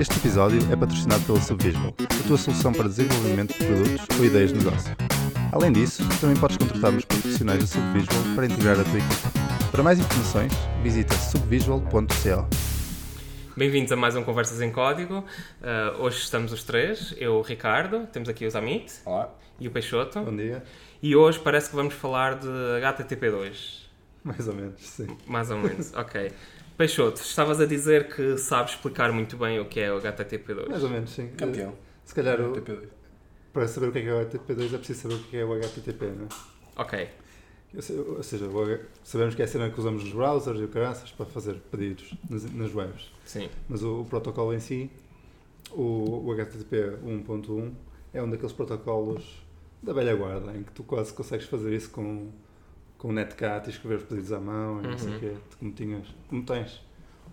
Este episódio é patrocinado pela Subvisual, a tua solução para desenvolvimento de produtos ou ideias de negócio. Além disso, também podes contratar os profissionais da Subvisual para integrar a tua equipe. Para mais informações, visita subvisual.co. Bem-vindos a mais um Conversas em Código. Uh, hoje estamos os três, eu, o Ricardo, temos aqui o Zamit Olá. e o Peixoto. Bom dia. E hoje parece que vamos falar de HTTP2. Mais ou menos, sim. Mais ou menos, ok. Peixoto, estavas a dizer que sabes explicar muito bem o que é o HTTP2. Mais ou menos, sim. Campeão. Se calhar, o- TP2. para saber o que é é o HTTP2 é preciso saber o que é o HTTP, não é? Ok, Ou se- Ou seja, sabemos que é a cena que usamos nos browsers e o caraças para fazer pedidos nas, nas webs. sim. Mas o, o protocolo em si, o, o HTTP 1.1, é um daqueles protocolos da velha guarda, em que tu quase consegues fazer isso com, com o Netcat e escrever os pedidos à mão e não sei o Uhum. quê, como, tinhas, como tens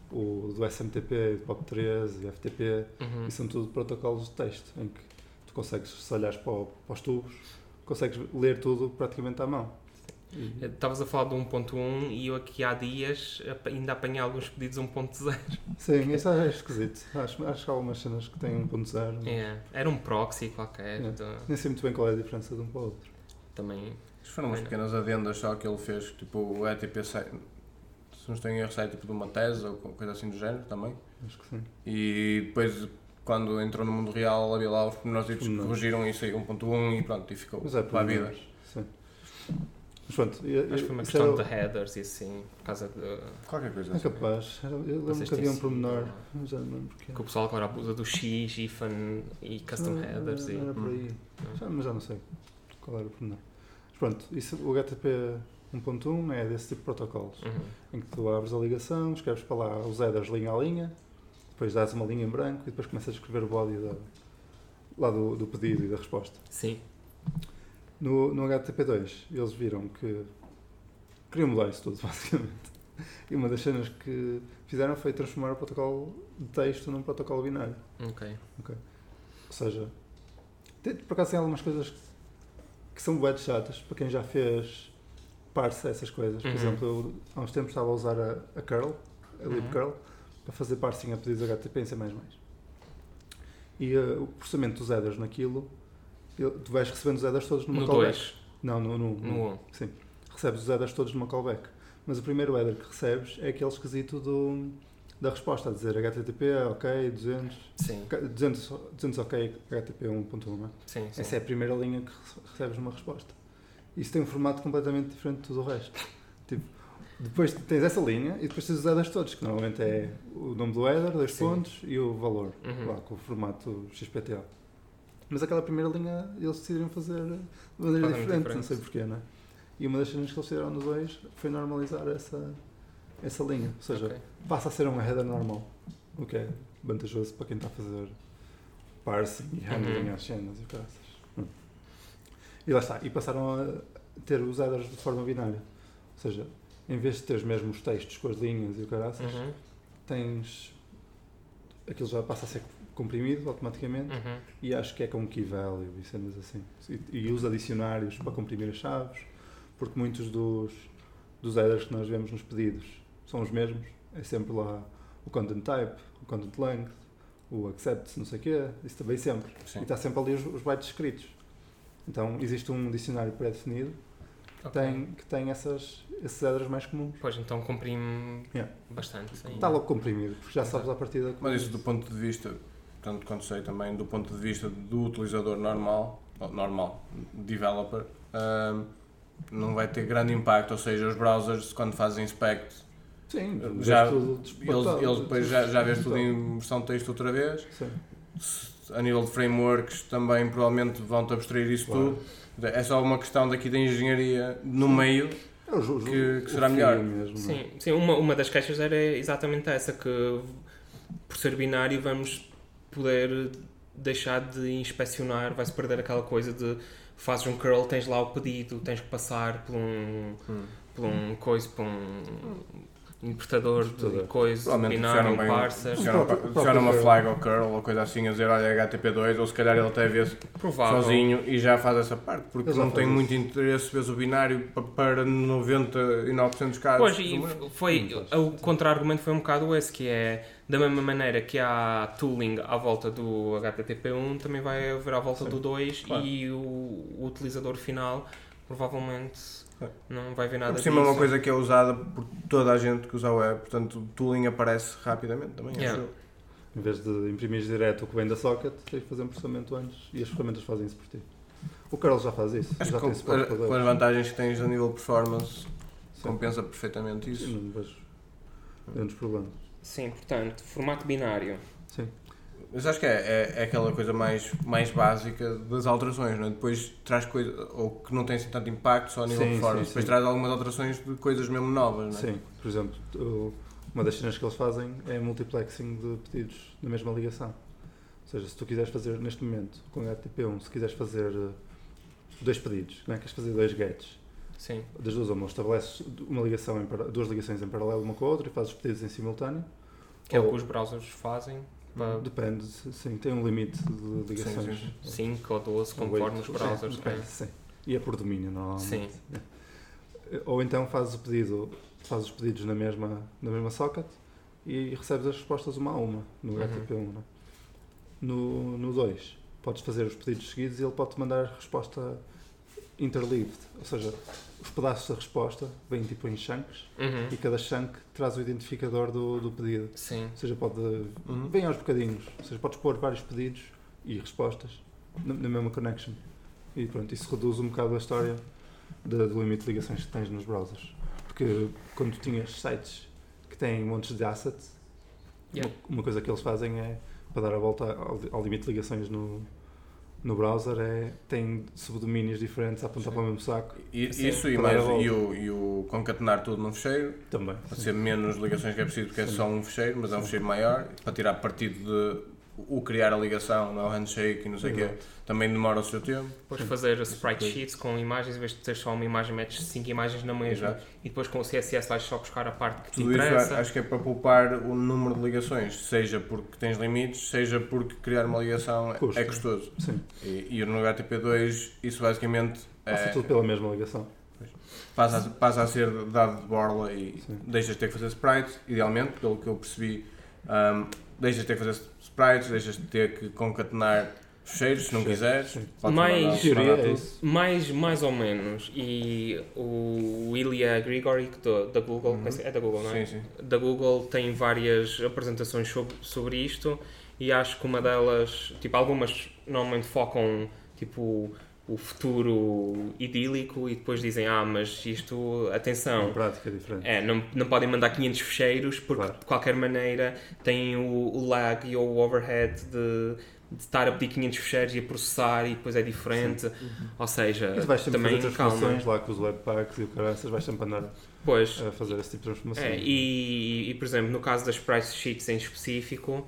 o do SMTP, do POP3 e FTP, Uhum. e são tudo protocolos de texto, em que tu consegues, se olhares para, o- para os tubos, consegues ler tudo praticamente à mão. E- Estavas a falar do 1.1 e eu aqui há dias ainda apanhei alguns pedidos 1.0. Sim, isso é esquisito. Acho, acho que há algumas cenas que têm 1.0. mas É, Era um proxy qualquer. É. do- Nem sei muito bem qual é a diferença de um para o outro. também. Isto foram umas pequenas adendas só que ele fez, tipo o ETP, se não estou em erro, sai tipo de uma tese ou coisa assim do género também. Acho que sim. E depois, quando entrou no mundo real, havia lá os pormenores que corrigiram isso aí 1.1 e pronto, e ficou é para a vida. Sim. Mas pronto, e- Acho que foi uma questão era- de headers e assim, por causa de. Qualquer coisa É capaz. Era- Eu lembro que havia um pormenor. mas Já não lembro porquê. Que o pessoal agora usa do X, IFAN e custom Ah, headers. E... Era por aí. Hum. Já, mas já não sei qual era o pormenor. Pronto, isso, o HTTP 1.1 é desse tipo de protocolos. Uhum. Em que tu abres a ligação, escreves para lá os headers linha a linha, depois dás uma linha em branco e depois começas a escrever o body da, lá do, do pedido e da resposta. Sim. No, no HTTP2 eles viram que queriam mudar isso tudo, basicamente. E uma das cenas que fizeram foi transformar o protocolo de texto num protocolo binário. Ok. Ou seja, por acaso tem algumas coisas que, são web chatas para quem já fez parse essas coisas. Por Uhum. exemplo, eu há uns tempos estava a usar a, a curl, a lib Uhum. para fazer parsing a pedidos HTTP em C++. E eh, o processamento dos headers naquilo, tu vais recebendo os headers todos numa No callback. 2, Não, no 1. No, no 1. Sim. Recebes os headers todos numa callback. Mas o primeiro header que recebes é aquele esquisito do, da resposta, a dizer HTTP, ok, 200, Sim, ok, 200, 200 ok, HTTP 1.1, não é? sim, sim. Essa é a primeira linha que rece- recebes numa resposta. Isso tem um formato completamente diferente de tudo o resto. Tipo, depois tens essa linha e depois tens os headers todos, que normalmente é o nome do header, dois Sim. pontos e o valor, Uhum. lá, com o formato XPTO. Mas aquela primeira linha eles decidiram fazer de maneira Completamente diferente, não diferente. sei porquê, não é? E uma das cenas que eles fizeram nos dois foi normalizar essa, essa linha. Ou seja, Ok. passa a ser um header normal, o que é vantajoso para quem está a fazer parsing e handling Uhum. às cenas e caraças. Hum. E lá está, e passaram a ter os headers de forma binária. Ou seja, em vez de teres mesmo os textos com as linhas e o caraças, Uhum. tens. aquilo já passa a ser comprimido automaticamente Uhum. e acho que é com key value e cenas assim. E, e usa dicionários para comprimir as chaves, porque muitos dos, dos headers que nós vemos nos pedidos são os mesmos. É sempre lá o content type, o content length, o accept, não sei o quê, isso também sempre. Sim. E está sempre ali os, os bytes escritos. Então existe um dicionário pré-definido que Ok. tem, que tem essas, esses headers mais comuns. Pois então comprime Yeah. bastante. Sim. Está logo comprimido, porque já Exato. sabes à partida. Mas isso do ponto de vista, tanto quanto sei também, do ponto de vista do utilizador normal, ou normal, developer, ahm, não vai ter grande impacto, ou seja, os browsers quando fazem inspect, Sim, já- vês tudo eles, eles depois já, já vês tudo Então, em versão de texto outra vez, Sim. a nível de frameworks também provavelmente vão-te abstrair isso Claro. tudo, é só uma questão daqui da engenharia no meio, É Que- que será melhor. Mesmo, é? Sim, sim uma, uma das queixas era exatamente essa, que por ser binário vamos poder deixar de inspecionar, vai-se perder aquela coisa de fazes um curl, tens lá o pedido, tens que passar por um, Hum. por um coisa, por um interpretador de coisas, binário, parsers. Funciona próprio- uma- flag ou curl ou coisa assim a dizer olha HTTP2 ou se calhar ele até vê Provável. sozinho e já faz essa parte porque já não tem muito interesse vês o binário pa- para 99% dos casos. Pois, e foi, o contra-argumento foi um bocado esse, que é da mesma maneira que há tooling à volta do HTTP1, também vai haver à volta Sim, do 2 claro. e o, o utilizador final provavelmente. Não vai ver nada Por cima é uma coisa que é usada por toda a gente que usa a web, portanto o tooling aparece rapidamente também. Yeah. Em vez de imprimir direto o que vem da socket, tens de fazer um processamento antes e as ferramentas fazem isso por ti. O Carlos já faz isso. Acho já tem com, com as vantagens que tens a nível performance Sim. compensa perfeitamente isso. Não vejo grandes problemas. Sim, portanto, formato binário. Sim. Mas acho que é, é, é aquela coisa mais, mais básica das alterações, não é? Depois traz coisas, ou que não tem assim tanto impacto só a nível Sim, de performance, sim, depois sim. traz algumas alterações de coisas mesmo novas, não é? Sim, por exemplo, o- uma das cenas que eles fazem é multiplexing de pedidos na mesma ligação. Ou seja, se tu quiseres fazer neste momento com HTTP1, se quiseres fazer eh, dois pedidos, não é? Queres fazer dois gets, Sim. das duas uma, estabeleces uma ligação em duas ligações em paralelo uma com a outra e fazes os pedidos em simultâneo. Que é o Ou- que os browsers fazem para Depende, sim, tem um limite de ligações. sim, 5 ou 12, Ou conforme os browsers Sim, têm. depende, sim. E é por domínio, normalmente. Sim. É. Ou então fazes o pedido, fazes os pedidos na mesma, na mesma socket e recebes as respostas uma a uma no Uhum. HTTP1. não é? No, no 2, podes fazer os pedidos seguidos e ele pode-te mandar a resposta interleaved, ou seja, os pedaços da resposta vêm tipo em chunks Uhum. e cada chunk traz o identificador do, do pedido. Sim. Ou seja, pode, Uhum. vem aos bocadinhos, ou seja, podes pôr vários pedidos e respostas na, na mesma connection. E pronto, isso reduz um bocado a história da- do limite de ligações que tens nos browsers. Porque quando tu tinhas sites que têm montes de assets, Yeah. uma, uma coisa que eles fazem é, para dar a volta ao, ao limite de ligações no, no browser, é tem subdomínios diferentes a apontar Sim. para o mesmo saco E, Sim, isso e, mais, e, o, e o concatenar tudo num fecheiro, também. para ser menos ligações que é preciso, porque é Sim. só um fecheiro, mas é um fecheiro maior, para tirar partido de o criar a ligação, não é o handshake e não sei o quê, também demora o seu tempo. Depois Sim. fazer sprite sheets com imagens, em vez de ter só uma imagem, metes 5 imagens na mesma. Exato. E depois com o CSS vais só buscar a parte que te Tudo isso interessa. acho que é para poupar o número de ligações, seja porque tens limites, seja porque criar uma ligação é- Custa. é custoso. Sim, E, e no HTTP2 isso basicamente passa é, tudo pela mesma ligação. passa, a, passa a ser dado de borla e Sim. deixas de ter que fazer sprites, idealmente, pelo que eu percebi, um, deixas de ter que fazer sprites, deixas de ter que concatenar fecheiros se não quiseres. Mais- é. Mais, mais ou menos. E o Ilya Grigori do- da Google, Uhum. é da Google, não é? Sim, sim. da Google tem várias apresentações sobre, sobre isto e acho que uma delas, tipo, algumas normalmente focam tipo o futuro idílico e depois dizem, ah, mas isto, atenção, prática é diferente. é, não, não podem mandar 500 fecheiros porque Claro. de qualquer maneira tem o, o lag e o overhead de, de estar a pedir 500 fecheiros e a processar e depois é diferente, ou seja, E tu vais também fazer calma. transformações lá com os webpacks e o caraças, vais sempre andar Pois, a fazer esse tipo de transformações. É, e, e, por exemplo, no caso das price sheets em específico,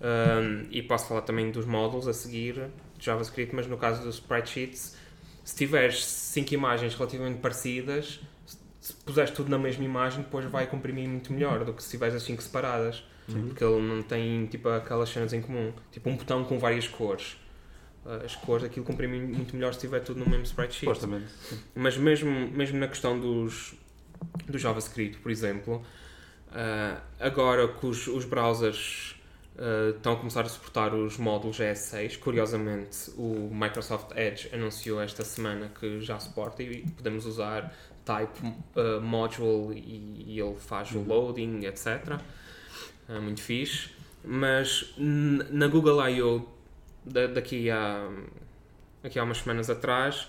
um, e posso falar também dos módulos a seguir, JavaScript, mas no caso dos sprite sheets, se tiveres 5 imagens relativamente parecidas, se puseres tudo na mesma imagem, depois vai comprimir muito melhor do que se tiveres as 5 separadas, Uhum. porque ele não tem tipo aquelas cenas em comum, tipo um botão com várias cores. Uh, As cores, aquilo comprime muito melhor se tiver tudo no mesmo sprite sheet. Supostamente. sim. Mas mesmo, mesmo na questão dos, do JavaScript, por exemplo, ah, agora que os, os browsers ah, estão a começar a suportar os módulos ES6, curiosamente o Microsoft Edge anunciou esta semana que já suporta e podemos usar type ah, module e, e ele faz o loading, etc. Ah, muito fixe. Mas na Google I.O. da- daqui a, aqui há umas semanas atrás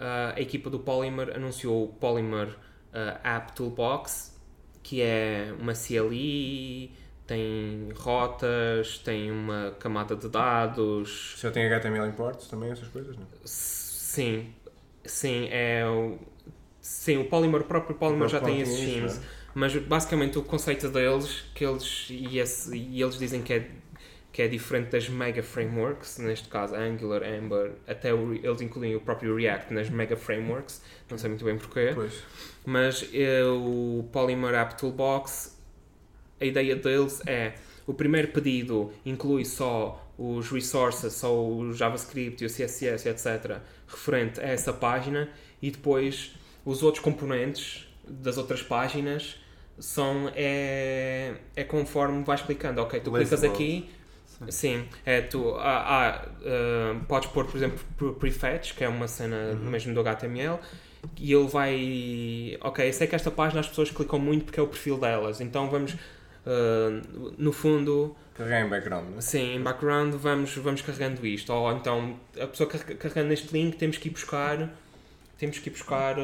Uh, a equipa do Polymer anunciou o Polymer uh, App Toolbox, que é uma CLI, tem rotas, tem uma camada de dados. Já tem HTML imports também, essas coisas, não? Sim, sim, é o, sim, o Polymer, o próprio Polymer já tem esses themes, é? mas basicamente o conceito deles, que eles, e, esse- e eles dizem que é, que é diferente das mega frameworks, neste caso Angular, Ember, até o, eles incluem o próprio React nas mega frameworks, não sei muito bem porquê, Pois. mas eh, o Polymer App Toolbox, a ideia deles é o primeiro pedido inclui só os resources, só o JavaScript e o CSS, etc., referente a essa página, e depois os outros componentes das outras páginas são é, é conforme vais clicando. Ok, tu Lazy clicas aqui, Sim. sim, é tu ah, ah, ah, podes pôr, por exemplo, pre- prefetch, que é uma cena Uhum. mesmo do HTML, e ele vai. Ok, eu sei que esta página as pessoas clicam muito porque é o perfil delas, então vamos. Ah, no fundo, Carregar em background, né? sim, em background vamos, vamos carregando isto. Ou então a pessoa carre- carregando neste link temos que ir buscar temos que ir buscar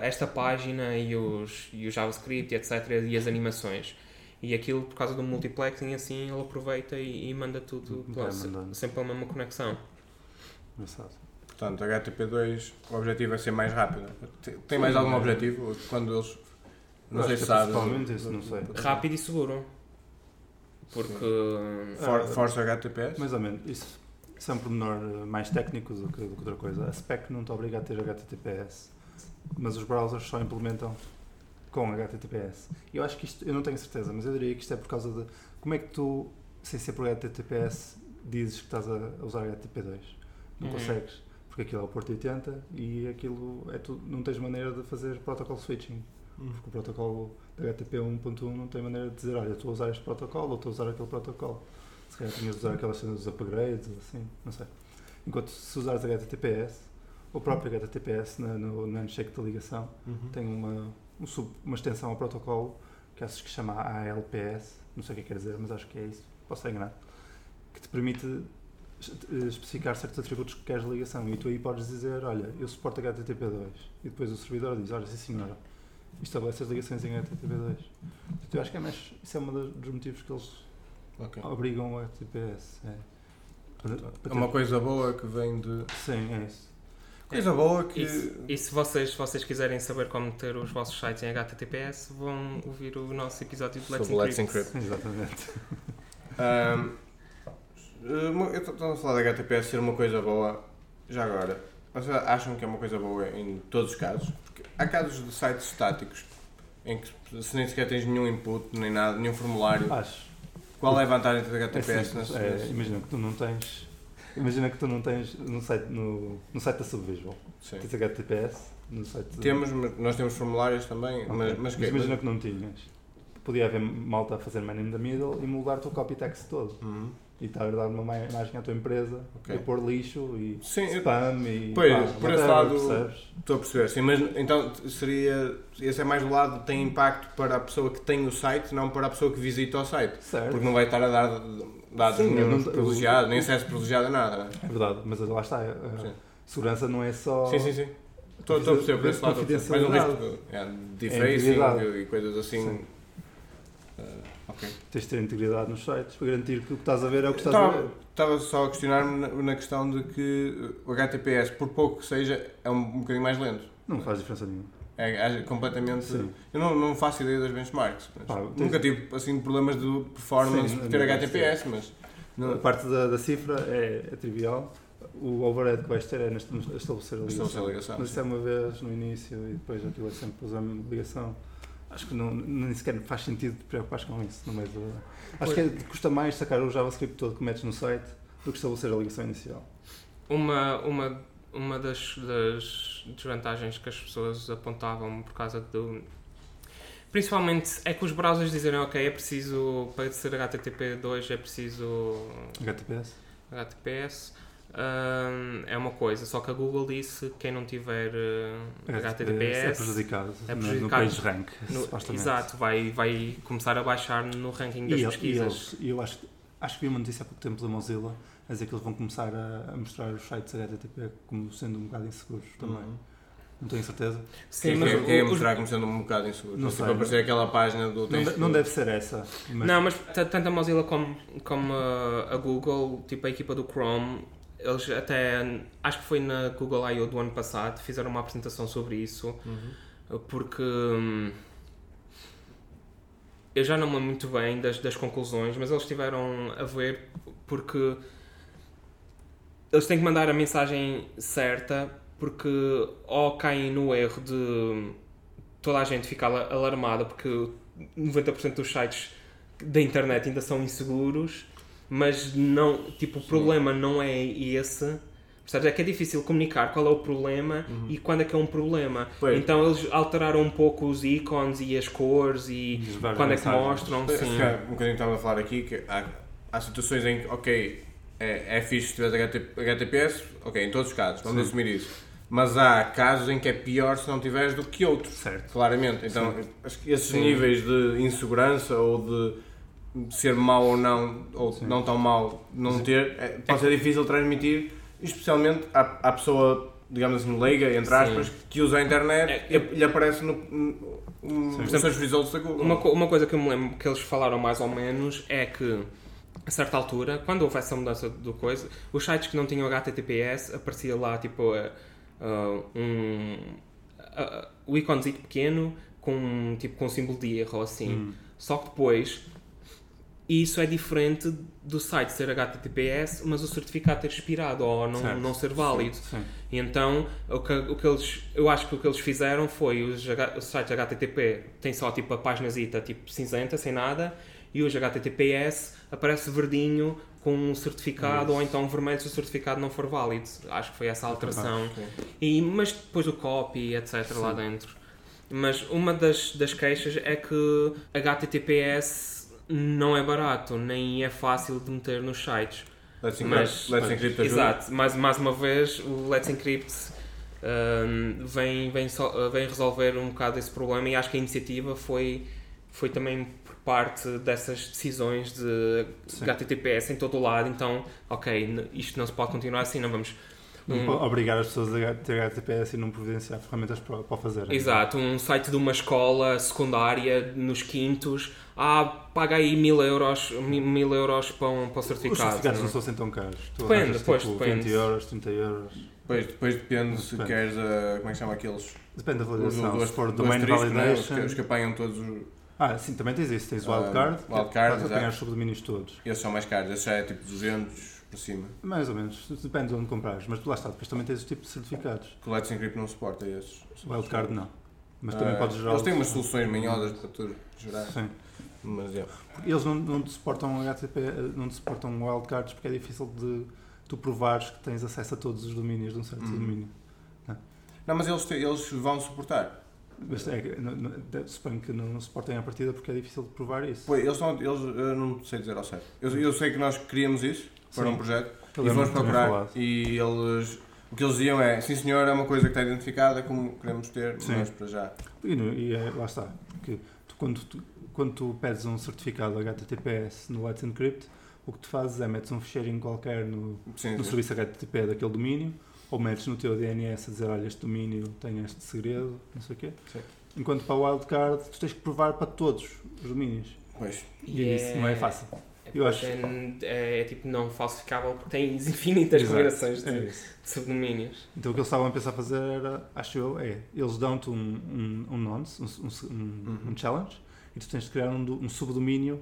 esta página e os, e o JavaScript, etc. e as animações. E aquilo, por causa do multiplexing, assim, ele aproveita e, e manda tudo pela- sempre pela mesma conexão. Engraçado. Portanto, HTTP2, o objetivo é ser mais rápido. Tem- Tem mais algum objetivo? Quando eles. Não sei que se é sabe. principalmente isso, não sei. Rápido e seguro. Porque. For, Ah, força HTTPS? Mais ou menos. Isso, isso é um pormenor eh, mais técnico do que, do que outra coisa. A spec não te obriga a ter HTTPS, mas os browsers só implementam com HTTPS. Eu acho que isto, eu não tenho certeza, mas eu diria que isto é por causa de como é que tu, sem ser por HTTPS, dizes que estás a a usar HTTP2. Não Uhum. consegues, porque aquilo é o porto 80 e aquilo é tu, não tens maneira de fazer protocol switching. Porque o protocolo da HTTP 1.1 não tem maneira de dizer, olha, estou a usar este protocolo ou estou a usar aquele protocolo. Se calhar tinhas de usar aquelas cenas dos upgrades assim, não sei. Enquanto se usares HTTPS, o próprio HTTPS na, no, no handshake da ligação Uhum. tem uma, um sub- uma extensão ao protocolo que acho que chama ALPS, não sei o que quer dizer, mas acho que é isso, posso estar enganado, que te permite es- especificar certos atributos que queres de ligação e tu aí podes dizer, olha, eu suporto HTTP2 e depois o servidor diz, olha, sim senhora, estabelece as ligações em HTTP2. Portanto, eu acho que é mais, isso é um dos motivos que eles Ok. obrigam o HTTPS. É, Para- para É ter- uma coisa boa que vem de. Sim, é isso. Coisa boa que. E se vocês, se vocês quiserem saber como ter os vossos sites em HTTPS, vão ouvir o nosso episódio de Let's Sobre Let's Encrypt. Encrypt. Exatamente. Eh, eu estou a falar da HTTPS ser uma coisa boa, já agora. Vocês acham que é uma coisa boa em todos os casos? Porque há casos de sites estáticos em que se nem sequer tens nenhum input, nem nada, nenhum formulário. Acho. Qual é a vantagem de ter É HTTPS nesse, é, nesse- imagina que tu não tens. Imagina que tu não tens no site, no, no site da Subvisual. Sim. Tens HTTPS no site Temos, mas nós temos formulários também, Ok. mas, mas, que- imagina que não tinhas. Podia haver malta a fazer man in the middle e mudar o teu copy text todo. Uhum. E estar a dar uma ma- imagem à tua empresa Ok. e pôr lixo e Sim, eu- spam e. Pois, pá, por esse lado-? Estou a perceber, sim, mas então seria. Esse é mais do lado tem impacto para a pessoa que tem o site, não para a pessoa que visita o site. Certo. Porque não vai estar a dar dados Sim, eu nenhum privilegiados, nem acesso privilegiado a nada. não é? É verdade, mas lá está. a Sim. segurança não é só. Sim, sim, sim. Estou a perceber por esse lado. Mais um risco Confidencialidade. de, É defacing integridade. e coisas assim. Sim. Ah, ok. Tens de ter integridade nos sites para garantir que o que estás a ver é o que estás a Estava, ver. estava só a questionar-me na, questão de que o HTTPS, por pouco que seja, é um, um bocadinho mais lento. Não faz diferença nenhuma. É, é completamente. Sim. Eu não, não faço ideia das benchmarks. mas Pá, tens- nunca tive assim, problemas de performance Sim, por ter não, HTTPS, mas. A Não, parte da, da cifra é, é trivial. O overhead que vais ter é neste, estabelecer a ligação. Estabelecer a ligação, Mas isso é uma vez no início e depois aquilo é sempre usando ligação. Acho que não, nem sequer faz sentido te preocupares com isso. No meio do... Acho que é- custa mais sacar o JavaScript todo que metes no site do que estabelecer a ligação inicial. Uma, uma, uma das, das desvantagens que as pessoas apontavam por causa do. Principalmente é que os browsers dizem, ok, é preciso, para ser HTTP2 é preciso HTTPS? HTTPS. É uma coisa, só que a Google disse que quem não tiver uh, é HTTPS prejudicado, é no- prejudicado no no- supostamente. exato, vai, vai começar a baixar no ranking das E, e pesquisas. eles, e eu acho, que- acho que vi uma notícia há pouco tempo da Mozilla a dizer que eles vão começar a, a mostrar os sites HTTP como sendo um bocado inseguros também. Uhum. Não tenho certeza. Sim, Quem, mas quem, ia os- mostrar como sendo um bocado inseguro. Não Tipo, sei, aparecer aquela página do Não, de- não deve ser essa. Mas Não, mas tanto a Mozilla como, como a Google, tipo a equipa do Chrome, eles até, acho que foi na Google I.O. do ano passado, fizeram uma apresentação sobre isso, Uhum. porque hum, eu já não me lembro muito bem das, das conclusões, mas eles estiveram a ver porque eles têm que mandar a mensagem certa porque ou caem no erro de toda a gente ficar alarmada porque 90% dos sites da internet ainda são inseguros, mas não, tipo, o problema não é esse. Percebes? É que é difícil comunicar qual é o problema Uhum. e quando é que é um problema. Pois. Então eles alteraram um pouco os ícones e as cores e quando é que mostram. Sim. que há um bocadinho que estava a falar aqui que há, há situações em que, ok, é, é fixe se tiveres HT, HTTPS, ok, em todos os casos, vamos Sim. assumir isso. Mas há casos em que é pior se não tiveres do que outros, Certo. claramente. Então, acho que esses Sim. níveis de insegurança ou de ser mau ou não, ou Sim. não tão mau não ter, é, pode ser difícil transmitir, especialmente à, à pessoa, digamos assim, leiga, entre Sim. aspas, que usa a internet É, e lhe aparece no, no, no, seus results da Google. Uma, uma coisa que eu me lembro que eles falaram mais ou menos é que a certa altura, quando houve essa mudança do coisa, os sites que não tinham HTTPS aparecia lá tipo ah, um ah, o íconezinho pequeno com tipo com um símbolo de erro ou assim. Hum. Só que depois isso é diferente do site ser HTTPS, mas o certificado ter expirado ou não, Certo. não ser válido. Sim. E então, o que, o que eles, eu acho que o que eles fizeram foi os, os sites HTTP tem só tipo a páginazita tipo cinzenta, sem nada, e os HTTPS aparece verdinho com um certificado ou então vermelho se o certificado não for válido. Acho que foi essa a alteração. Sim. E, mas depois o copy, etc. lá dentro. Mas uma das, das queixas é que HTTPS não é barato, nem é fácil de meter nos sites. Let's Mas- Encrypt, Let's Encrypt ajuda. Exato, mais, mais uma vez o Let's Encrypt hum, vem, vem, vem resolver um bocado esse problema e acho que a iniciativa foi, foi também por parte dessas decisões de Sim. HTTPS em todo o lado, então, ok, isto não se pode continuar assim, não vamos... Não um- obrigar as pessoas a ter HTTPS e não providenciar ferramentas para, para o fazer. Exato, um site de uma escola secundária nos quintos, ah, paga aí mil euros, mi- mil euros para, um, para o Os certificado. certificados não não é? são assim tão caros. Tu Depende, pois, tipo, depende. 20 euros, 30 euros. Depois, depois depende se Depende. queres a. Como é que chama aqueles? Depende da Os, validação. os, Se for os domain é? Os validation. que, os que apanham todos os. Ah, sim, também tens isso. Tens o Ah, wildcard. que wildcard, é para apanhar os subdomínios todos. Esses são mais caros, esse já é tipo 200 para cima. Mais ou menos. Depende de onde comprares. Mas lá está. Depois também tens o tipo de certificados. Que o Let's Encrypt não suporta esses. O wildcard não. Mas também Ah, podes gerar. Eles têm umas soluções manhosas para tu gerar. Sim. Mas é. Eles não, não te suportam HTTP, não te suportam wildcards porque é difícil de tu provares que tens acesso a todos os domínios de um certo Uhum. domínio. Não, mas eles, te- eles vão suportar. Mas é, não- não- suponho que não suportem à partida porque é difícil de provar isso. Pois, eles estão. Eles, eu não sei dizer ao certo. Eu, eu sei que nós queríamos isso para um projeto Eu e fomos procurar. E eles. O que eles diziam é: sim senhor, é uma coisa que está identificada como queremos ter, Sim. mas para já. E, e é- lá está, porque tu, quando, tu, quando tu pedes um certificado HTTPS no Let's Encrypt, o que tu fazes é metes um ficheirinho qualquer no, Sim, no sim. serviço HTTP daquele domínio, ou metes no teu DNS a dizer, olha, este domínio tem este segredo, não sei o quê. Sim. Enquanto para o wildcard, tu tens que provar para todos os domínios. Pois. E isso não é fácil. Eu acho- É, é, é tipo não falsificável porque tens infinitas Exato. combinações de, É de subdomínios. Então o que eles estavam a pensar fazer era, acho eu, é, eles dão-te um, um, um nonce, um, um, um, Uhum. um challenge, e tu tens de criar um, um subdomínio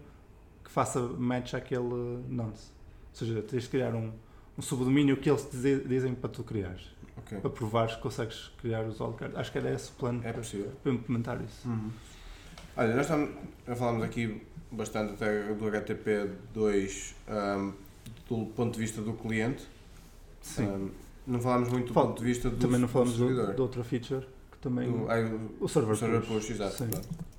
que faça match àquele nonce. Ou seja, tens de criar um, um subdomínio que eles dizem para tu criares, Ok. para provares que consegues criar os wildcards. Acho que era esse o plano É para, para implementar isso. Olha, nós estamos, já falámos aqui bastante até do HTTP2 ahm, do ponto de vista do cliente. Sim. Ahm, não falámos muito do Fal- ponto de vista do, também não do falamos do- de outra feature que também. Do- ai, o- o server, o server push. push, exato. Sim.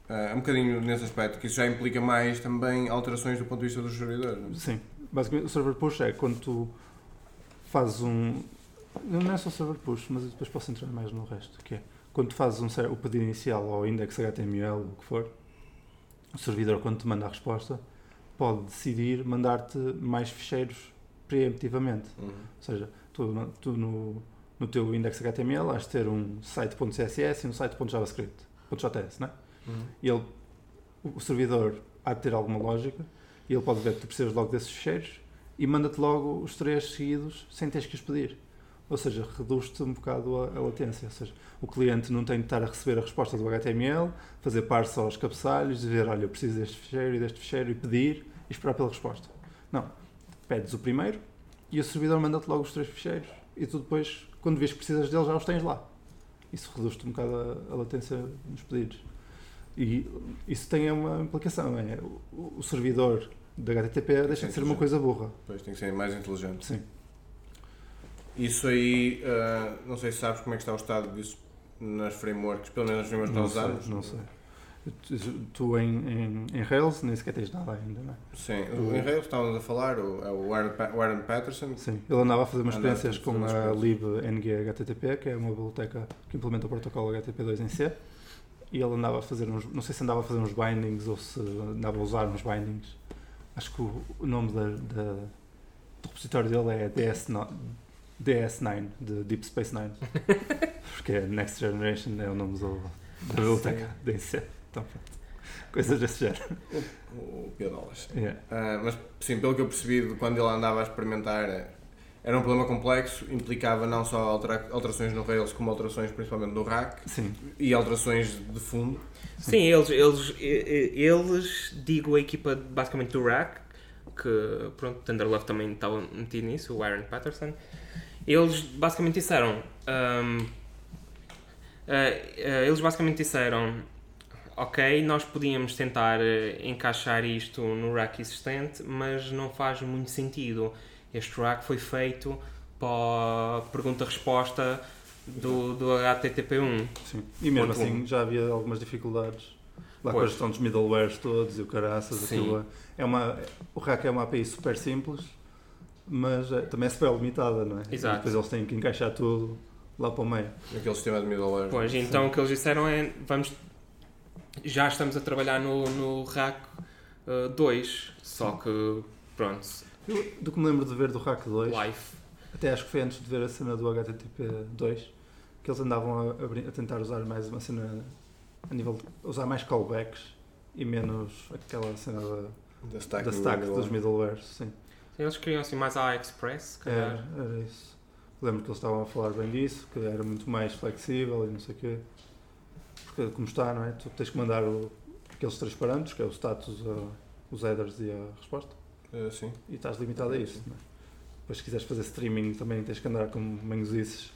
É um bocadinho nesse aspecto, que isso já implica mais também alterações do ponto de vista do servidor. não é? Sim, basicamente o server push é quando tu fazes um. Não é só server push, mas depois posso entrar mais no resto, que é quando tu fazes um, o pedido inicial ao index HTML, o que for, o servidor quando te manda a resposta pode decidir mandar-te mais ficheiros preemptivamente. Uhum. Ou seja, tu, no- tu no, no teu index HTML has de ter um site.css e um site.javascript, .js, não é? Uhum. E ele, o servidor há de ter alguma lógica e ele pode ver que tu precisas logo desses ficheiros e manda-te logo os três seguidos sem teres que os pedir. Ou seja, reduz-te um bocado a, a, latência. Ou seja, o cliente não tem de estar a receber a resposta do HTML, fazer parse aos cabeçalhos, dizer, olha, eu preciso deste ficheiro e deste ficheiro e pedir e esperar pela resposta. Não. Pedes o primeiro e o servidor manda-te logo os três ficheiros e tu depois, quando vês que precisas deles, já os tens lá. Isso reduz-te um bocado a, a latência nos pedidos. E isso tem uma implicação, é? O, o servidor da HTTP deixa de ser uma coisa burra. Pois, tem que ser mais inteligente. Sim. Isso aí, uh, não sei se sabes como é que está o estado disso nas frameworks, pelo menos nas frameworks que nós usamos. Não sei. Tu em, em, em, Rails nem sequer tens nada ainda, não é? Sim, tu, em Rails estávamos a falar, o, é o Warren Patterson. Sim, ele andava a fazer umas experiências com a libng-http, que é uma biblioteca que implementa o protocolo HTTP2 em C, e ele andava a fazer uns, não sei se andava a fazer uns bindings ou se andava a usar uns bindings. Acho que o, o nome da, da, do repositório dele é DS9, DS9, de Deep Space Nine. Porque é Next Generation é o nome do, da biblioteca de C. Então, coisas desse género. O, o Piadolas. Yeah. Uh, mas, sim, pelo que eu percebi, quando ele andava a experimentar, era um problema complexo, implicava não só alterações no Rails, como alterações principalmente no rack sim. e alterações de fundo. Sim, eles, eles, eles, digo a equipa basicamente do rack, que pronto, Thunderlove também estava metido nisso, o Aaron Patterson. Eles basicamente disseram. Um, uh, uh, eles basicamente disseram ok, nós podíamos tentar uh, encaixar isto no rack existente, mas não faz muito sentido. Este rack foi feito para pergunta-resposta do, do HTTP1. Sim. E mesmo assim já havia algumas dificuldades. Lá pois. com a gestão dos middlewares todos e o caraças, aquilo é uma, o rack é uma API super simples, mas é, também é super limitada, não é? Exato. E depois eles têm que encaixar tudo lá para o meio. Aquele sistema de middleware. Pois, então Sim. o que eles disseram é, vamos já estamos a trabalhar no, no RAC 2, uh, só que pronto. Eu, do que me lembro de ver do RAC 2, Life. até acho que foi antes de ver a cena do HTTP 2, que eles andavam a, a, tentar usar mais uma cena a nível de usar mais callbacks e menos aquela cena da, da stack, da stack dos middlewares. Sim. Eles queriam assim mais a Express, Era, era isso. Lembro que eles estavam a falar bem disso, que era muito mais flexível e não sei o quê porque como está, não é? Tu tens que mandar o, aqueles três parâmetros, que é o status, uh, os headers e a resposta. Uh, sim. E estás limitado a isso. Não é? Depois se quiseres fazer streaming também tens que andar com manhosices.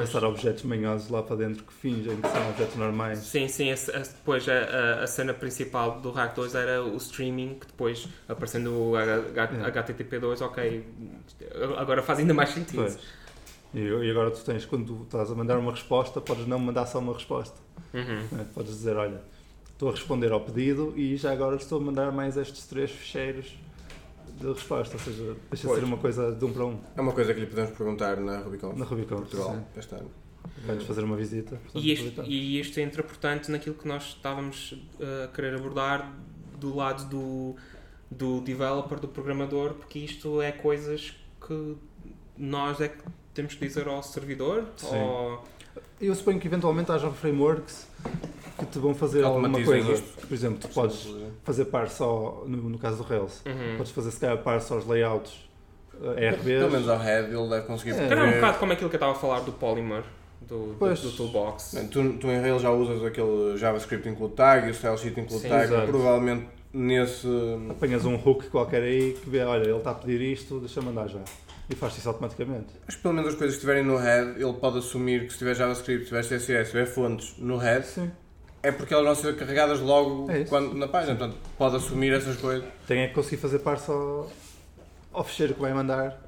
Passar objetos manhosos lá para dentro que fingem que são objetos normais. Sim, sim. A, a, depois a, a, cena principal do Hack 2 era o streaming, que depois aparecendo o HTTP2, ok, agora faz ainda mais sentido. Pois. E, agora tu tens, quando tu estás a mandar uma resposta, podes não mandar só uma resposta. Uhum. É, podes dizer, olha, estou a responder ao pedido e já agora estou a mandar mais estes três ficheiros de resposta, ou seja, deixa de ser uma coisa de um para um. É uma coisa que lhe podemos perguntar na Rubicon. Na Rubicon, Portugal, sim. este ano. Vai-nos fazer uma visita. Portanto, e, este, e isto entra, portanto, naquilo que nós estávamos uh, a querer abordar do lado do, do developer, do programador, porque isto é coisas que nós é que temos que dizer ao servidor? Sim. Ou... Eu suponho que eventualmente haja frameworks te vão fazer alguma coisa. Por exemplo, tu podes fazer par só, no, no caso do Rails, uhum. podes fazer se calhar par só os layouts uh, RBs. Pelo menos ao head ele deve conseguir. É. Era um bocado como aquilo que eu estava a falar do Polymer. Do, do, do, toolbox. tu, tu em Rails já usas aquele JavaScript include tag e o style sheet include Sim, tag, exato. provavelmente nesse. Apanhas um hook qualquer aí que vê, olha, ele está a pedir isto, deixa-me mandar já e faz isso automaticamente. Mas pelo menos as coisas que estiverem no head, ele pode assumir que se tiver JavaScript, se tiver CSS, se tiver fontes no head, Sim. É porque elas vão ser carregadas logo é quando, na página. Portanto, pode assumir essas coisas. Tem é que conseguir fazer parte só ao fecheiro que vai mandar.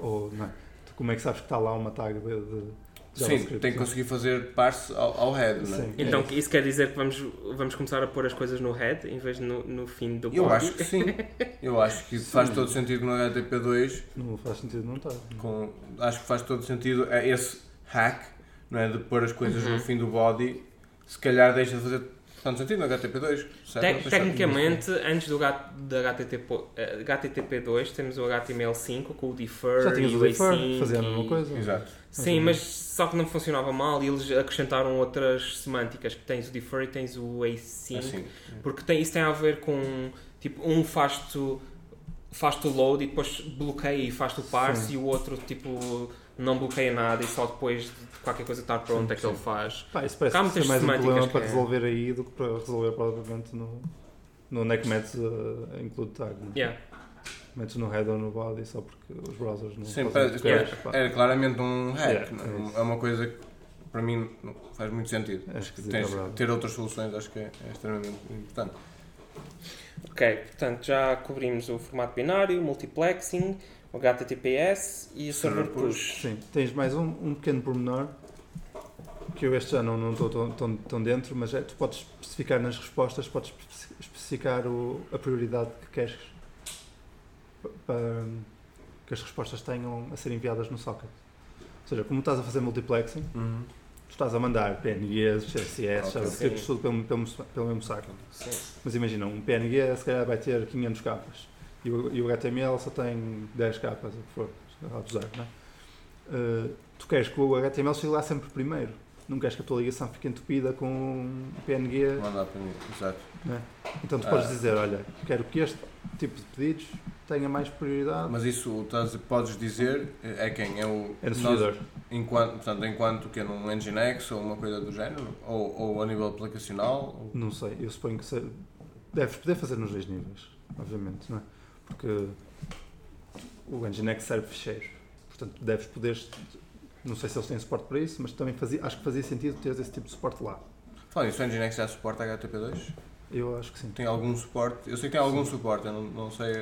Ou não é? Como é que sabes que está lá uma tag de, de Sim, tem que conseguir fazer parse ao, ao head, não é? Sim. Então isso quer dizer que vamos, vamos começar a pôr as coisas no head em vez de no, no fim do Eu acho que sim. Eu acho que sim. faz todo sentido no HTTP2. Não faz sentido não está. Com, acho que faz todo sentido é esse hack, não é? De pôr as coisas uhum. no fim do body. Se calhar deixa de fazer tanto sentido no HTTP2. Te tecnicamente, antes do HTTP, HTTP2 temos o HTML5 com o defer Já tínhamos o defer, fazia a mesma coisa. Exato. Sim, mas só que não funcionava mal e eles acrescentaram outras semânticas, que tens o defer e tens o async, assim. porque tem, isso tem a ver com, tipo, um faz-te faz-te o load e depois bloqueia e faz-te o parse Sim. e o outro tipo não bloqueia nada e só depois de qualquer coisa estar pronta é que ele faz. Pá, isso parece Há muitas mais um semânticas problema que para é- resolver aí do que para resolver provavelmente no, no NECMET uh, include tag. Né? Yeah. Metes no head ou no body só porque os browsers não Sim, fazem parece- que yeah. Era claramente um hack. Yeah, não é é? é uma coisa que para mim não faz muito sentido. É esquisito, é Tens, verdade. ter outras soluções acho que é, é extremamente importante. Ok, portanto já cobrimos o formato binário, o multiplexing, HTTPS e o server push. Sim, tens mais um, um pequeno pormenor que eu este já não não estou tão, tão, tão dentro, mas é tu podes especificar nas respostas, podes especi- especificar o, a prioridade que queres pa- para que as respostas tenham a ser enviadas no socket. Ou seja, como estás a fazer multiplexing, tu estás a mandar PNGs, CSS, Ok. JavaScript, Sim. tudo pelo, pelo, pelo mesmo. Sim. Mas imagina, um PNG se calhar vai ter 500 capas e o, e o HTML só tem 10 capas, o que for, a abusar, não é? Uh, tu queres que o HTML chegue lá sempre primeiro. Não queres que a tua ligação fique entupida com PNG. Mandar para mim, exato. Então tu podes Ah. dizer, olha, quero que este tipo de pedidos tenha mais prioridade. Mas isso estás- podes dizer é quem? É o. é nós- servidor. Enquanto, portanto, enquanto que é num Nginx ou uma coisa do género? Ou, ou a nível aplicacional? Ou- Não sei, eu suponho que se... deves poder fazer nos dois níveis, obviamente, não é? Porque o Nginx serve ficheiros, portanto deves poder, não sei se eles têm suporte para isso, mas também fazia, acho que fazia sentido teres esse tipo de suporte lá. Falando nisso, o Nginx já suporta HTTP2? Eu acho que sim. Tem algum suporte? Eu sei que tem algum suporte, eu não, não sei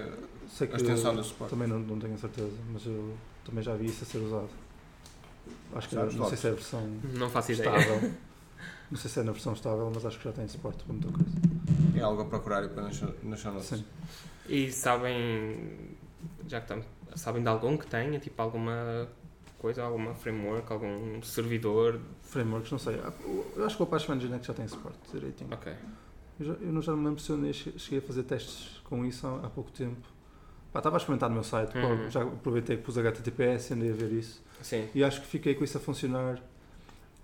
Sei que a extensão desse suporte. também não, não tenho a certeza, mas eu também já vi isso a ser usado. Acho que Sabes não sei se é a versão Não faço ideia. estável. Não sei se é na versão estável, mas acho que já tem suporte para muita coisa. É algo a procurar e para nas nas show notes. Sim. E sabem, já que estamos, sabem de algum que tenha, tipo alguma coisa, alguma framework, algum servidor? Frameworks, não sei. Ah, Eu acho que o Apache Nginx já tem suporte direitinho. Ok. Eu, já, eu não já me lembro se eu cheguei a fazer testes com isso há, há pouco tempo. Pá, estava a experimentar no meu site, Uhum. já aproveitei que pus HTTPS e andei a ver isso. Sim. E acho que fiquei com isso a funcionar.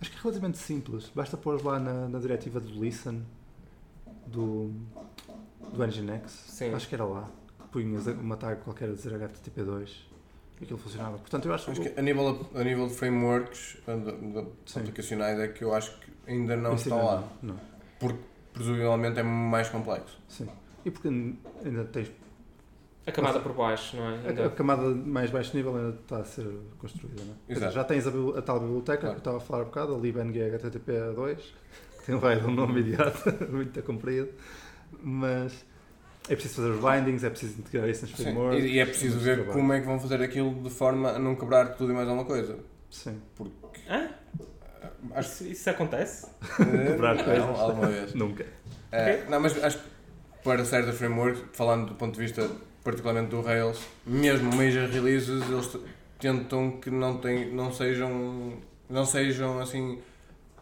Acho que é relativamente simples. Basta pôr lá na, na diretiva do listen do, do Nginx. Sim. Acho que era lá. Punhas uma tag qualquer a dizer HTTP2 e aquilo funcionava. Portanto, eu acho, Acho que. que a nível, a nível de frameworks de- de aplicacionais é que eu acho que ainda não isso estão ainda lá. Não. Porque presumivelmente é mais complexo. Sim. E porque ainda tens. A camada por baixo, não é? A, a camada mais baixo nível ainda está a ser construída, não é? Exato. já tens a, a tal biblioteca Claro. que eu estava a falar um bocado, a LibNG HTTP2, que tem vai um nome imediato, muito comprido, mas é preciso fazer os bindings, é preciso integrar isso nos frameworks. E, e é preciso ver trabalho. como é que vão fazer aquilo de forma a não quebrar tudo e mais alguma coisa. Sim, Hã? Acho Isso, isso acontece? que. Quebrar Não, coisas. Alguma vez. nunca. É, não, mas acho que para certas frameworks, falando do ponto de vista particularmente do Rails, mesmo major releases, eles tentam que não, tem, não sejam não sejam assim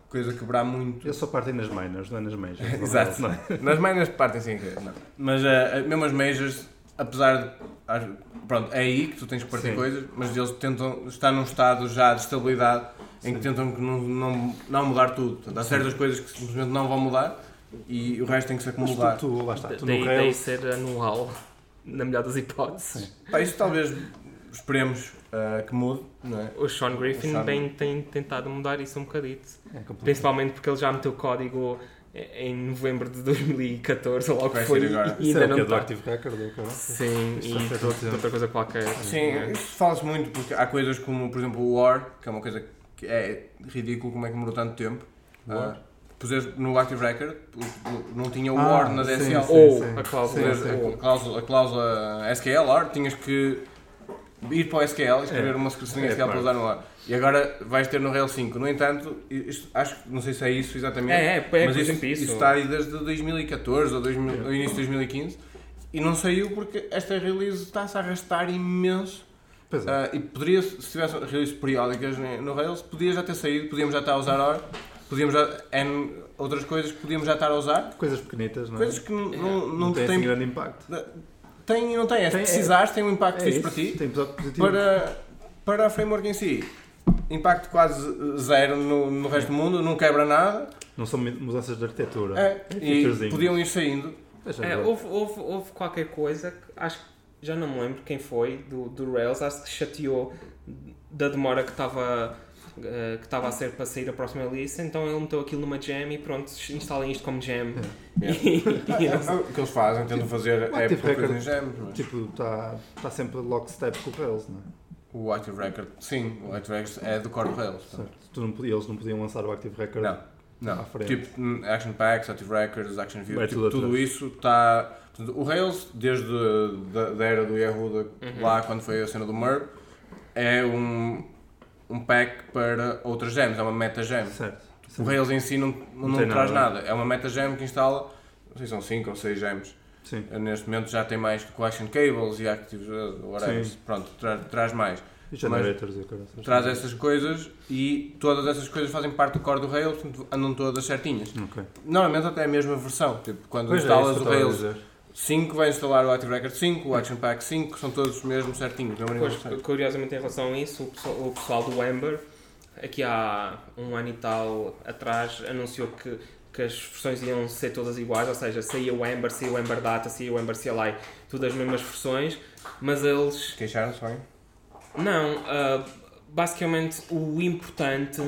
coisa a quebrar muito. Eu só partem nas minors, não é nas majors. é? Exato. Não é? Nas minors partem não. Mas uh, mesmo as majors, apesar de. Pronto, é aí que tu tens que partir Sim. coisas, mas eles tentam estar num estado já de estabilidade em que Sim. tentam que não, não, não mudar tudo. Portanto, há certas coisas que simplesmente não vão mudar e o resto tem que se Mas acumular. tu, tu, lá está, tu daí, no daí Rails, ser anual, na melhor das hipóteses. Pá, isso talvez esperemos uh, que mude, não é? O Sean Griffin O Sean- bem tem tentado mudar isso um bocadito. é. Principalmente porque ele já meteu código em novembro de 2014, ou logo que Vai foi, ser agora. e ainda é não é está. Active Record. Sim, Isso e foi tempo. outra coisa qualquer. Sim, isso fala-se muito porque há coisas como, por exemplo, o War, que é uma coisa que é ridículo como é que demorou tanto tempo. War? Uh, puseres no Active Record, não tinha o Ah, War na sim, DSL. sim. Ou a cláusula. Sim, sim. a, cláusula, a cláusula SQL OR, tinhas que ir para o SQL e escrever É. uma secreção É, SQL para claro. usar no OR. E agora vais ter no Rails 5. No entanto, isto, acho que não sei se é isso exatamente. É, é, é, mas isso, isso isso. está aí desde 2014 ou 2000 ou início de 2015 e não saiu porque esta release está-se a arrastar imenso. É. Ah, e poderia, se tivesse releases periódicas no Rails, podia já ter saído, podíamos já estar a usar OR, podíamos já. N outras coisas que podíamos já estar a usar, Coisas pequenitas, não é? coisas que n- não, não, não tem assim têm. grande impacto. Tem e não tem, é, se Tem, é- precisares, tem um impacto É fixe isso, para ti. Tem positivo. Para, para a framework em si, impacto quase zero no, no resto do mundo, não quebra nada. Não são mudanças de arquitetura. É, e featurezinhos. podiam ir saindo. É, é, houve, houve, houve qualquer coisa que acho que já não me lembro quem foi do, do Rails, acho que chateou da demora que estava uh, que estava a ser para sair a próxima release, então ele meteu aquilo numa jam e pronto, instalem isto como jam. Yeah. Yeah. o que eles fazem, tentam fazer o é Active Record, em jam. Mas... Tipo, está tá sempre lockstep com o Rails, não é? O Active Record, sim, o Active Record é do core do Rails. Certo. Tu não podia, eles não podiam lançar o Active Record não, não. à frente. Tipo, Action Packs, Active Records, Action View, é tipo, tudo, isso está... O Rails, desde a da era do Yahoo, uhum. lá quando foi a cena do MERP, é um, um pack para outras gems, é uma meta gem. Certo. O Rails em si não, não, não traz nada. nada. É uma meta gem que instala, não sei se são 5 ou 6 gems. Sim. Neste momento já tem mais collection cables e active uh, whatever. Sim. Pronto, tra traz mais. E generators e coisas. Traz essas coisas e todas essas coisas fazem parte do core do Rails, andam todas certinhas. Okay. Normalmente até a mesma versão. Tipo, quando pois é, instalas é, o Rails 5 vai instalar o Active Record 5, o Action Pack 5, são todos mesmo certinhos. Pois, curiosamente em relação a isso, o pessoal do Ember, aqui há um ano e tal atrás, anunciou que que as versões iam ser todas iguais, ou seja, saía o Ember, saía o Ember Data, saía o Ember CLI, tudo as mesmas versões, mas eles... Queixaram-se bem? Não, uh, basicamente o importante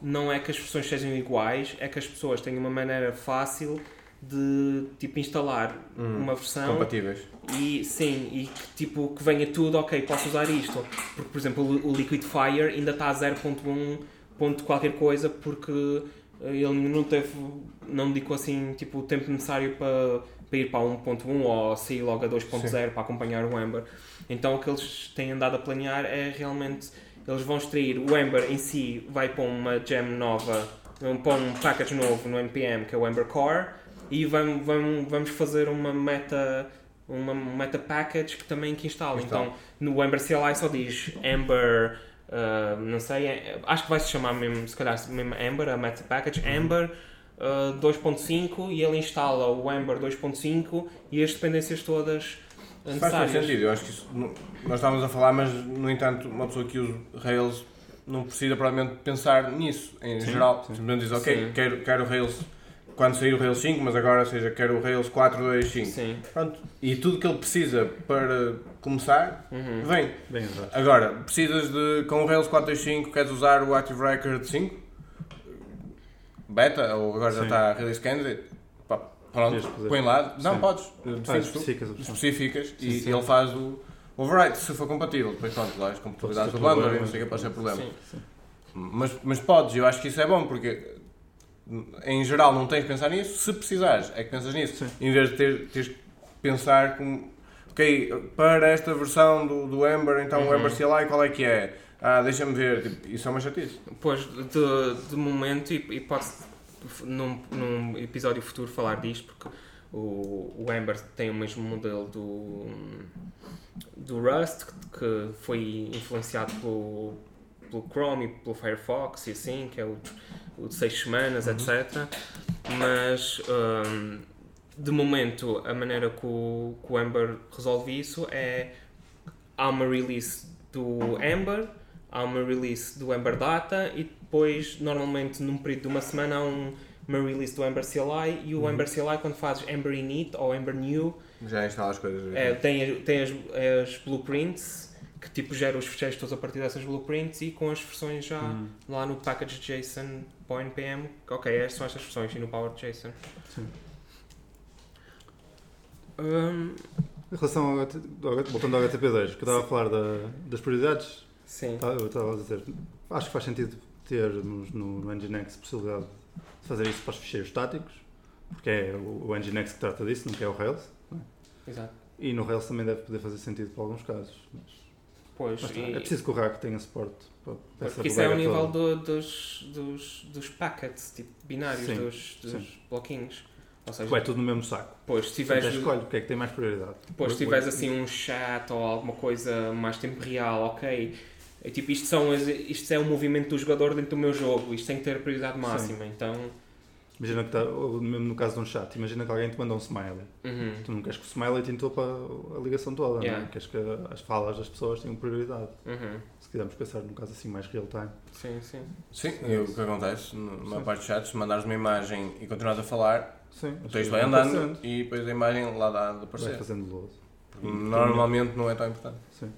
não é que as versões sejam iguais, é que as pessoas tenham uma maneira fácil de tipo instalar hum, uma versão compatíveis. e sim e que tipo que venha tudo ok posso usar isto. Porque por exemplo o Liquidfire ainda está a 0.1 ponto qualquer coisa porque ele não teve não dedicou assim tipo o tempo necessário para, para ir para 1.1 ou sair logo a 2.0 para acompanhar o Ember então o que eles têm andado a planear é realmente eles vão extrair o Ember em si vai para uma gem nova para um package novo no NPM que é o Ember Core e vamos, vamos, vamos fazer uma meta uma meta package que também que instala. Então, no Ember CLI só diz Ember, uh, não sei, é, acho que vai se chamar mesmo, se calhar mesmo Ember, a meta package. Ember uh, 2.5 e ele instala o Ember 2.5 e as dependências todas necessárias. Faz sentido, eu acho que isso, nós estávamos a falar, mas no entanto, uma pessoa que usa Rails não precisa provavelmente pensar nisso em sim, geral. Sim. Simplesmente diz, ok, quero, quero Rails quando sair o Rails 5, mas agora seja quer o Rails 4.2.5. Sim. Pronto. E tudo que ele precisa para começar, uhum. vem. Bem, agora, precisas de, com o Rails 4.2.5, queres usar o Active Record 5? Beta, ou agora Sim. já está Release Candidate? Pronto, põe lá. Não, Sim. podes. Defines tu, especificas e sim. ele faz o override, se for compatível. Depois pronto, lá as compatibilidades do e não sei o que pode ser problema. Mas, mas podes, eu acho que isso é bom, porque em geral não tens de pensar nisso, se precisares é que pensas nisso, Sim. em vez de ter, teres que pensar como, ok, para esta versão do, do Ember, então uhum. o Ember CLI qual é que é? Ah, deixa-me ver, tipo, isso é uma chatice. Pois, de, de momento, e, e pode num, num episódio futuro falar disto, porque o, o Ember tem o mesmo modelo do, do Rust, que, que foi influenciado pelo, pelo Chrome e pelo Firefox e assim, que é o o de 6 semanas, uhum. etc. Mas um, de momento a maneira que o, que o Ember resolve isso é há uma release do Ember, há uma release do Ember Data e depois normalmente num período de uma semana há um, uma release do Ember CLI e o uhum. Ember CLI quando fazes Ember Init ou Ember New já instala as coisas é, tem, tem as, as blueprints que tipo gera os fecheiros todos a partir dessas blueprints e com as versões já uhum. lá no package JSON para o NPM, ok, estas são estas versões e no Power JSON. Sim. Um, em relação ao, voltando ao HTTP2, que eu estava a falar da, das prioridades, Sim. Tá, eu estava a dizer, acho que faz sentido termos no, no Nginx a possibilidade de fazer isso para os ficheiros estáticos, porque é o, o Nginx que trata disso, não é o Rails. É? Exato. E no Rails também deve poder fazer sentido para alguns casos. Mas... Pois, e... É preciso que o rack tenha suporte. Porque isso é o nível do, dos, dos, dos packets, tipo binários, sim, dos, dos bloquinhos. Ou seja, é tudo no mesmo saco. Pois, se tiveres... escolhe o que é que tem mais prioridade. Pois, se tiveres assim um chat ou alguma coisa mais tempo real, ok. É, tipo, isto, são, isto é o movimento do jogador dentro do meu jogo, isto tem que ter prioridade máxima. Sim. Então Imagina que está, mesmo no caso de um chat, imagina que alguém te manda um smiley. Uhum. Tu não queres que o smiley te interrompa a ligação toda, é? yeah. não Queres que as falas das pessoas tenham prioridade. Uhum. Se quisermos pensar num caso assim mais real time. Sim, sim. Sim, e o que acontece, numa parte de chat, se mandares uma imagem e continuares a falar, sim, o texto vai andando e depois a imagem lá dá de aparecer. Vai fazendo load. Normalmente não é tão importante. Sim.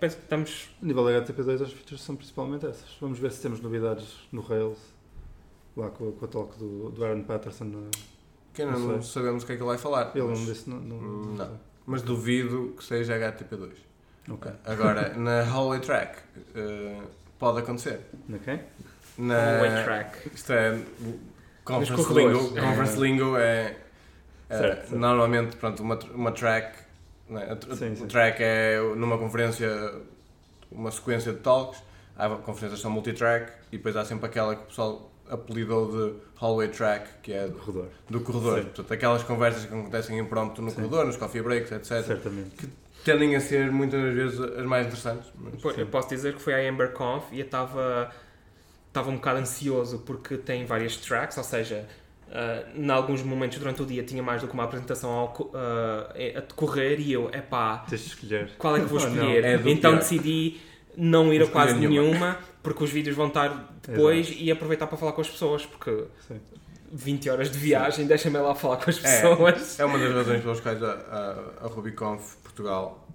Penso que estamos. A nível da HTTP2 as features são principalmente essas. Vamos ver se temos novidades no Rails, lá com, com a talk do, do Aaron Patterson. Que ainda Não não sabemos o que é que ele vai falar. Ele mas, não disse. Não, não, Não. mas duvido que seja HTTP2. Ok. Agora, na Hallway Track, eh, pode acontecer. Na quem? Na, Hallway track. Isto é. Conference. Lingo. É. Conference Lingo é. é Certo, certo. Normalmente, pronto, uma, uma track. Né? A, tr- Sim, sim. track é numa conferência uma sequência de talks. Há conferências que são multitrack e depois há sempre aquela que o pessoal apelidou de Hallway Track, que é do, Corredor. do corredor. Sim. Portanto, aquelas conversas que acontecem impromptu no Sim. corredor, nos coffee breaks, etc. Certamente. Tendem a ser muitas vezes as mais interessantes. mas- Sim. Eu posso dizer que foi à AmberConf e eu estava estava um bocado ansioso porque tem várias tracks, ou seja, uh, em alguns momentos durante o dia tinha mais do que uma apresentação ao, uh, a decorrer e eu, epá, Tens de escolher. qual é que vou Oh, escolher? É então pior. decidi não ir a quase nenhuma. nenhuma. porque os vídeos vão estar depois e aproveitar para falar com as pessoas porque Sim. 20 horas de viagem, deixa-me lá falar com as É. pessoas. É uma das razões pelas quais a, a, a RubyConf Portugal,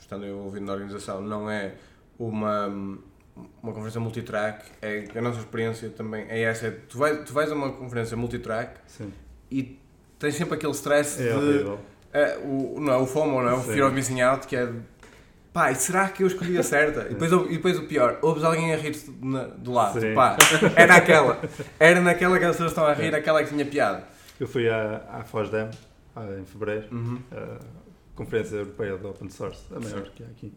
estando eu envolvido na organização, não é uma, uma conferência multitrack. É, a nossa experiência também é essa. é Tu vais, tu vais a uma conferência multitrack Sim. e tens sempre aquele stress É de. é, o, não é o FOMO, não é? O Sim. Fear of Missing Out, que é. Pá, será que eu escolhi a certa? E depois, e depois o pior, ouves alguém a rir-se do lado. Sim. Pá, era aquela. Era naquela que as pessoas estão a rir, aquela que tinha piada. Eu fui à, à FOSDEM em fevereiro, Uhum. a Conferência Europeia de Open Source, a maior Certo. que há aqui.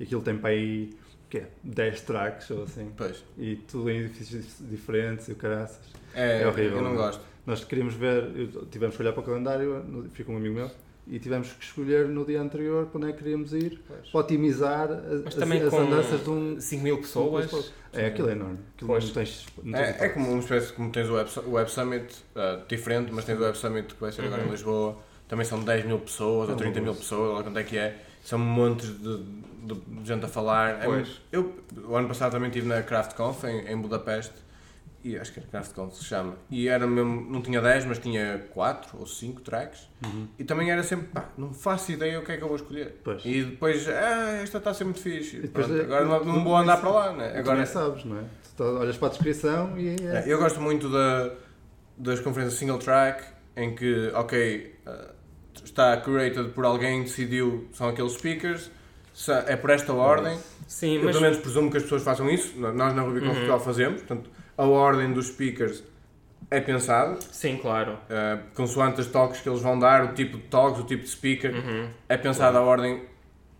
E aquilo tem para aí o quê? 10 tracks ou assim. Pois. E tudo em edifícios diferentes e o caraças. É, É horrível, Eu não é? gosto. Nós queríamos ver, tivemos que olhar para o calendário, com um amigo meu, e tivemos que escolher no dia anterior para onde é que queríamos ir, para otimizar as, as, andanças de um. 5 mil pessoas. É, aquilo é enorme. Aquilo Pois. não tens. Não tens É, é como uma espécie como tens o Web, o Web Summit, ah, diferente, mas tens o Web Summit que vai ser agora em Uhum. Lisboa. Também são 10 mil pessoas É ou 30 mil pessoas, lá quanto é que é. São montes de, de- de gente a falar. É Pois. eu, o ano passado também estive na CraftConf em, em Budapeste. E acho que era CraftConf se chama. E era mesmo, não tinha 10, mas tinha 4 ou 5 tracks. Uhum. E também era sempre, pá, não faço ideia o que é que eu vou escolher. Pois. E depois, ah, esta está a ser muito fixe. E depois Pronto, é- agora não, não vou andar para lá, né? Tu Agora nem sabes, não é? Tu tá- olhas para a descrição e é. é, Eu gosto muito da, das conferências single track, em que, ok, uh, está curated por alguém, decidiu, são aqueles speakers, é por esta ordem. Sim, Eu mas pelo menos presumo que as pessoas façam isso, nós na Rubicon Uhum. Portugal fazemos, portanto, a ordem dos speakers é pensada, sim, claro. uh, consoante as talks que eles vão dar, o tipo de talks, o tipo de speaker, Uhum. é pensada a ordem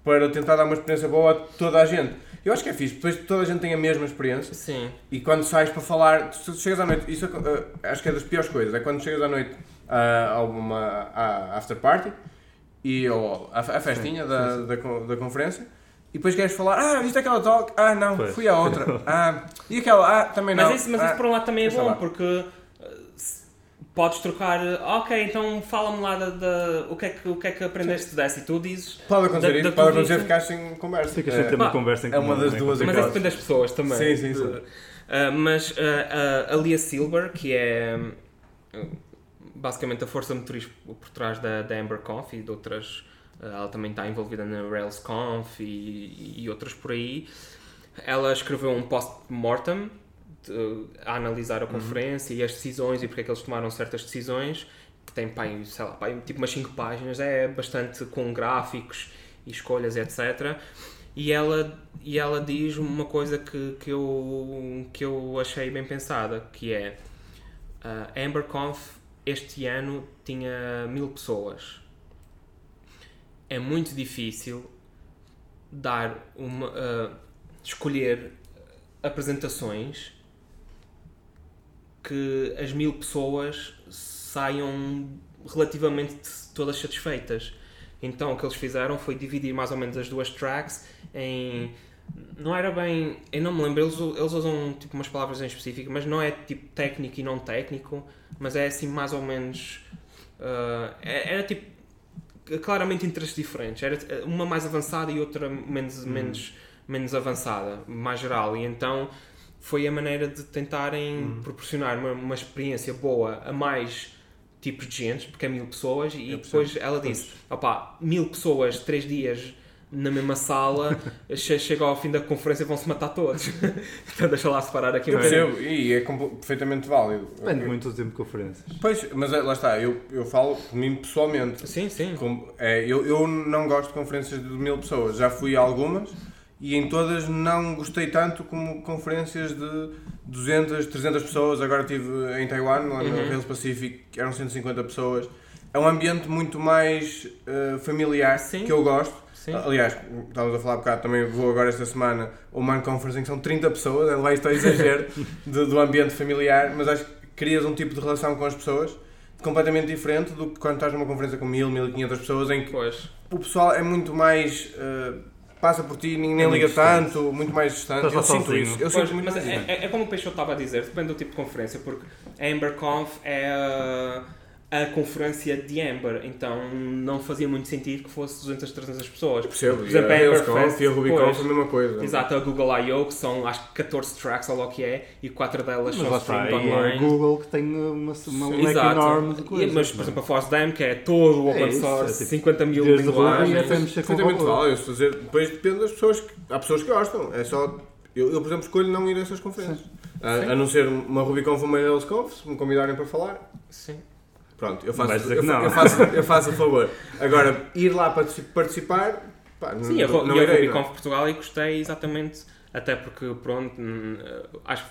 para tentar dar uma experiência boa a toda a gente. Eu acho que é fixe, depois toda a gente tem a mesma experiência. Sim. E quando sais para falar, se tu chegas à noite, isso uh, acho que é das piores coisas, é quando chegas à noite uh, a uma a after party e ou a, a festinha Sim, da, sim, sim. Da, con- da conferência e depois queres falar, ah, viste aquela talk? Ah, não, Pois. fui à outra. Ah, e aquela? Ah, também não. Mas, isso, mas ah, isso por um lado também é bom, lá. porque uh, se- podes trocar, uh, ok, então fala-me lá da, da- o, que é que, o que é que aprendeste dessa e tu dizes. Pode acontecer da- isso, da pode acontecer conversa. ficar sem conversa. Ficas sem ter É, uma pá, conversa em é uma das duas Mas isso depende das pessoas também. Sim, sim, sim. Uh, mas uh, a- a Lia Silver, que é uh, basicamente a força motriz por trás da, da AmberConf e de outras, uh, ela também está envolvida na RailsConf e, e outras por aí. Ela escreveu um post-mortem a analisar a conferência e as decisões e porque é que eles tomaram certas decisões, que tem pá, aí, sei lá, tipo umas 5 páginas, é bastante com gráficos e escolhas, etc. E ela, e ela diz uma coisa que, que, eu, que eu achei bem pensada, que é a AmberConf este ano tinha mil pessoas. É muito difícil dar uma, ah, escolher apresentações que as mil pessoas saiam relativamente todas satisfeitas. Então o que eles fizeram foi dividir mais ou menos as duas tracks em. Não era bem. Eu não me lembro, eles, eles usam tipo umas palavras em específico, mas não é tipo técnico e não técnico, mas é assim mais ou menos. é- era tipo. Claramente interesses diferentes. Era eh, uma mais avançada e outra menos, menos, menos avançada, mais geral. E então foi a maneira de tentarem proporcionar uma, uma experiência boa a mais tipos de gente, porque é mil pessoas, e Eu depois ela disse: opá, mil pessoas, três dias na mesma sala, che- chega ao fim da conferência e vão se matar todos. então deixa lá separar aqui Eu um percebo, e é perfeitamente válido. Depende muito do tempo de conferências. Pois, mas é, lá está, eu, eu falo por mim pessoalmente. Sim, sim. Como- é, eu, eu não gosto de conferências de mil pessoas. Já fui a algumas e em todas não gostei tanto como conferências de 200, 300 pessoas. Agora estive em Taiwan, lá no Uhum. Rails Pacific, eram 150 pessoas. É um ambiente muito mais eh, familiar Sim. que eu gosto. Sim. Aliás, estávamos a falar um bocado, também vou agora esta semana ao Man Conference em que são 30 pessoas, é lá isto é exagero do, do ambiente familiar, mas acho que crias um tipo de relação com as pessoas completamente diferente do que quando estás numa conferência com 1000, 1500 pessoas em que Pois. o pessoal é muito mais. eh, passa por ti, nem, nem É liga distante. tanto, muito mais distante. Estás Eu sinto sozinho. isso. Eu Pois, sinto muito mas é, é- é como o Peixoto estava a dizer, depende do tipo de conferência, porque a AmberConf é a, a conferência de Amber, então não fazia muito sentido que fosse 200, 300 pessoas. Percebo, Por exemplo, a a Amberfest, e a RubyConf pois. a mesma coisa. Exato, a Google I.O., que são acho que 14 tracks, ou lá o que é, e 4 delas Mas são streamed e é a online. Google que tem uma, uma leque enorme de E- coisas. mas, por é? exemplo, a FOSDEM, que é todo o É open isso, source, é tipo, 50 mil linguagens. Perfeitamente válido. a dizer, Depois depende das pessoas. Que, há pessoas que gostam. É só. Eu, eu, por exemplo, escolho não ir a essas conferências. A, Sim. a não ser uma RubyConf ou uma RailsConf, se me convidarem para falar. Sim. Pronto, eu faço, dizer eu, não. eu faço, eu faço a favor. Agora, ir lá para participar. Pá, Sim, não, Ro- não e a irei, não. Portugal e gostei exatamente, até porque, pronto, hum, acho que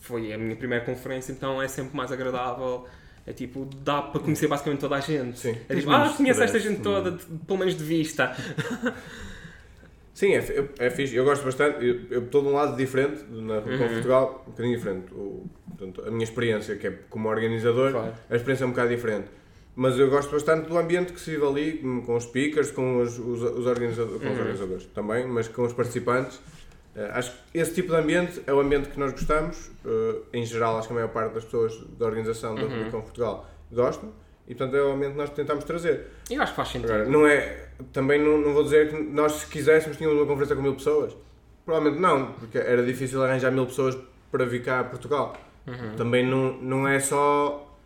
foi a minha primeira conferência, então é sempre mais agradável. É tipo, dá para conhecer basicamente toda a gente. Sim. É tipo, ah, conheço esta gente toda, de- pelo menos de vista. Sim, é, fi- é fixe. Eu gosto bastante. Eu estou de um lado diferente, na RubyConf Uhum. Portugal, um bocadinho diferente. O, portanto, a minha experiência, que é como organizador, Claro. a experiência é um bocado diferente. Mas eu gosto bastante do ambiente que se vive ali, com com os speakers, com os, os, os organizadores, com os Uhum. organizadores também, mas com os participantes. Eh, acho que esse tipo de ambiente é o ambiente que nós gostamos. Eh, em geral, acho que a maior parte das pessoas da organização da Uhum. Portugal gostam. E, portanto, é o ambiente que nós tentamos trazer. Eu acho que faz sentido. Agora, não é... Também não, não vou dizer que nós, se quiséssemos, tínhamos uma conferência com mil pessoas. Provavelmente não, porque era difícil arranjar mil pessoas para vir cá a Portugal. Uhum. Também não, não é só.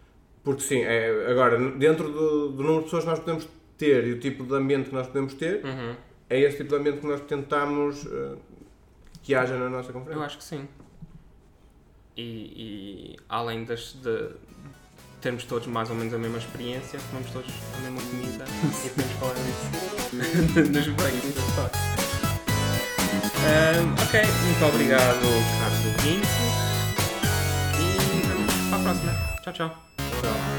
Porque sim, é, agora, dentro do, do número de pessoas que nós podemos ter e o tipo de ambiente que nós podemos ter, Uhum. é esse tipo de ambiente que nós tentamos eh, que haja na nossa Eu conferência. acho que sim. E, e além das, de termos todos mais ou menos a mesma experiência, comemos todos a mesma comida e podemos falar disso nos banhos das fotos. Ahm, ok, muito obrigado, caros ouvintes. E vamos para a próxima. Tchau, tchau. Tchau.